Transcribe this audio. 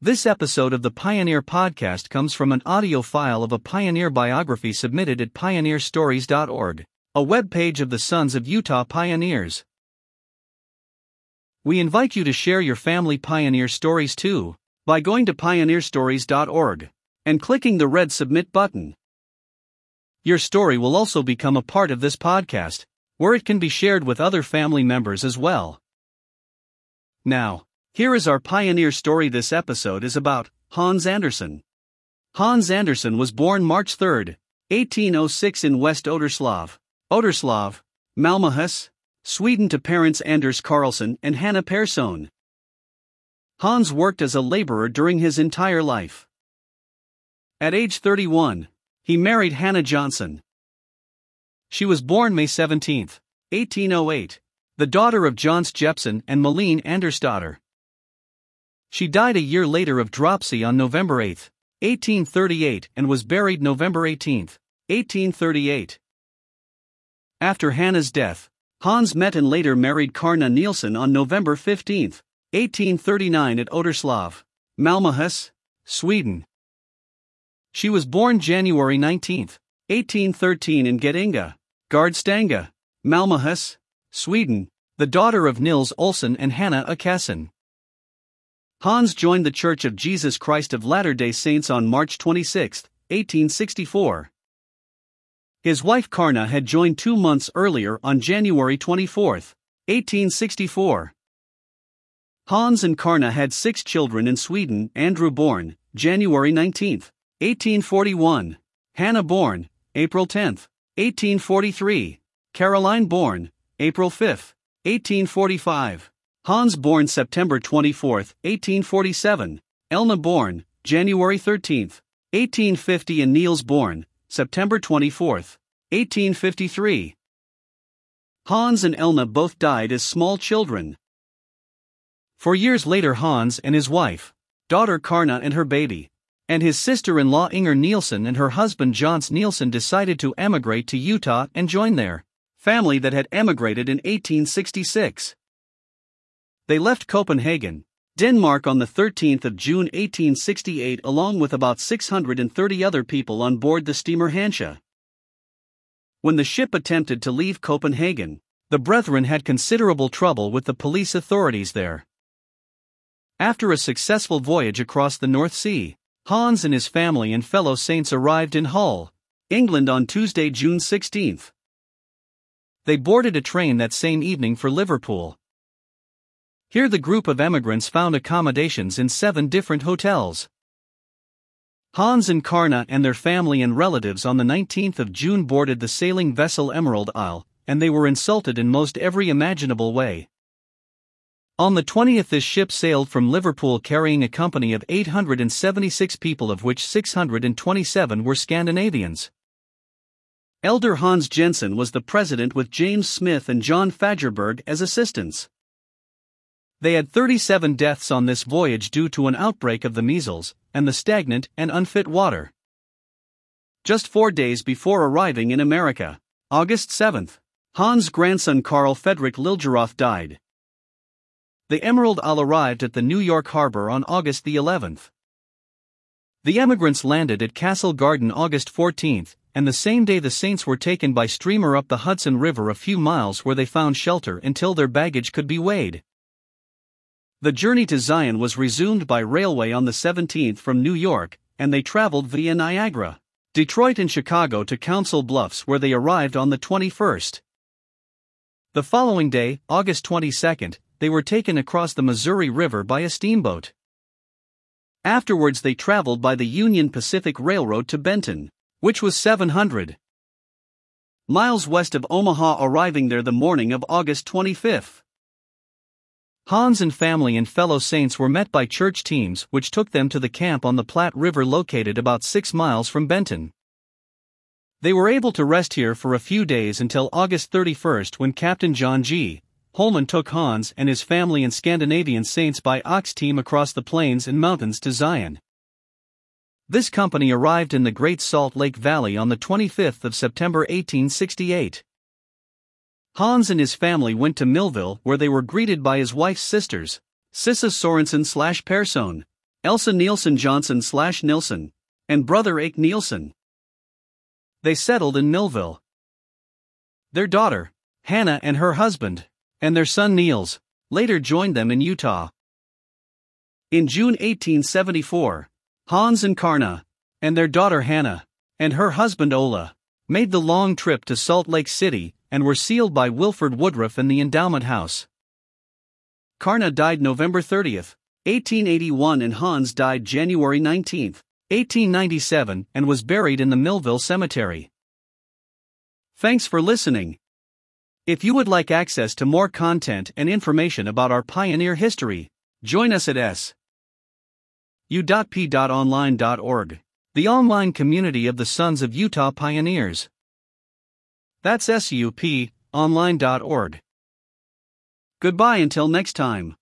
This episode of the Pioneer Podcast comes from an audio file of a pioneer biography submitted at pioneerstories.org, a webpage of the Sons of Utah Pioneers. We invite you to share your family pioneer stories too by going to pioneerstories.org and clicking the red submit button. Your story will also become a part of this podcast, where it can be shared with other family members as well. Now, here is our pioneer story. This episode is about Hans Anderson. Hans Anderson was born March 3, 1806 in West Oderslav, Oderslav, Malmöhus, Sweden to parents Anders Carlson and Hanna Persson. Hans worked as a laborer during his entire life. At age 31, he married Hannah Johnson. She was born May 17, 1808, the daughter of Johns Jepson and Malene Andersdotter. She died a year later of dropsy on November 8, 1838, and was buried November 18, 1838. After Hannah's death, Hans met and later married Karna Nielsen on November 15, 1839, at Oderslav, Malmöhus, Sweden. She was born January 19, 1813, in Getinge, Gardstanga, Malmöhus, Sweden, the daughter of Nils Olsson and Hannah Akesson. Hans joined the Church of Jesus Christ of Latter day Saints on March 26, 1864. His wife Karna had joined two months earlier on January 24, 1864. Hans and Karna had six children in Sweden Andrew born, January 19, 1841, Hannah born, April 10, 1843, Caroline born, April 5, 1845. Hans born September 24, 1847, Elna born January 13, 1850 and Niels born September 24, 1853. Hans and Elna both died as small children. Four years later Hans and his wife, daughter Karna and her baby, and his sister-in-law Inger Nielsen and her husband Johns Nielsen decided to emigrate to Utah and join their family that had emigrated in 1866. They left Copenhagen, Denmark on the 13th of June 1868 along with about 630 other people on board the steamer Hansa. When the ship attempted to leave Copenhagen, the brethren had considerable trouble with the police authorities there. After a successful voyage across the North Sea, Hans and his family and fellow saints arrived in Hull, England on Tuesday, June 16. They boarded a train that same evening for Liverpool. Here the group of emigrants found accommodations in seven different hotels. Hans and Karna and their family and relatives on the 19th of June boarded the sailing vessel Emerald Isle, and they were insulted in most every imaginable way. On the 20th, this ship sailed from Liverpool carrying a company of 876 people, of which 627 were Scandinavians. Elder Hans Jensen was the president with James Smith and John Fagerberg as assistants. They had 37 deaths on this voyage due to an outbreak of the measles and the stagnant and unfit water. Just four days before arriving in America, August 7th, Hans' grandson Carl Frederick Liljeroth died. The Emerald Isle arrived at the New York harbor on August the 11th. The emigrants landed at Castle Garden August 14th, and the same day the Saints were taken by steamer up the Hudson River a few miles where they found shelter until their baggage could be weighed. The journey to Zion was resumed by railway on the 17th from New York, and they traveled via Niagara, Detroit, and Chicago to Council Bluffs, where they arrived on the 21st. The following day, August 22nd, they were taken across the Missouri River by a steamboat. Afterwards, they traveled by the Union Pacific Railroad to Benton, which was 700 miles west of Omaha, arriving there the morning of August 25th. Hans and family and fellow saints were met by church teams which took them to the camp on the Platte River located about six miles from Benton. They were able to rest here for a few days until August 31st when Captain John G. Holman took Hans and his family and Scandinavian saints by ox team across the plains and mountains to Zion. This company arrived in the Great Salt Lake Valley on the 25th of September 1868. Hans and his family went to Millville where they were greeted by his wife's sisters, Sissa Sorensen slash Persson, Elsa Nielsen Johnson slash Nilsson, and brother Ake Nielsen. They settled in Millville. Their daughter, Hannah, and her husband, and their son Niels, later joined them in Utah. In June 1874, Hans and Karna, and their daughter Hannah, and her husband Ola, made the long trip to Salt Lake City and were sealed by Wilford Woodruff in the endowment house. Karna died November 30, 1881, and Hans died January 19, 1897, and was buried in the Millville Cemetery. Thanks for listening. If you would like access to more content and information about our pioneer history, join us at s u.p.online.org, the online community of the Sons of Utah Pioneers. That's sup online.org. Goodbye until next time.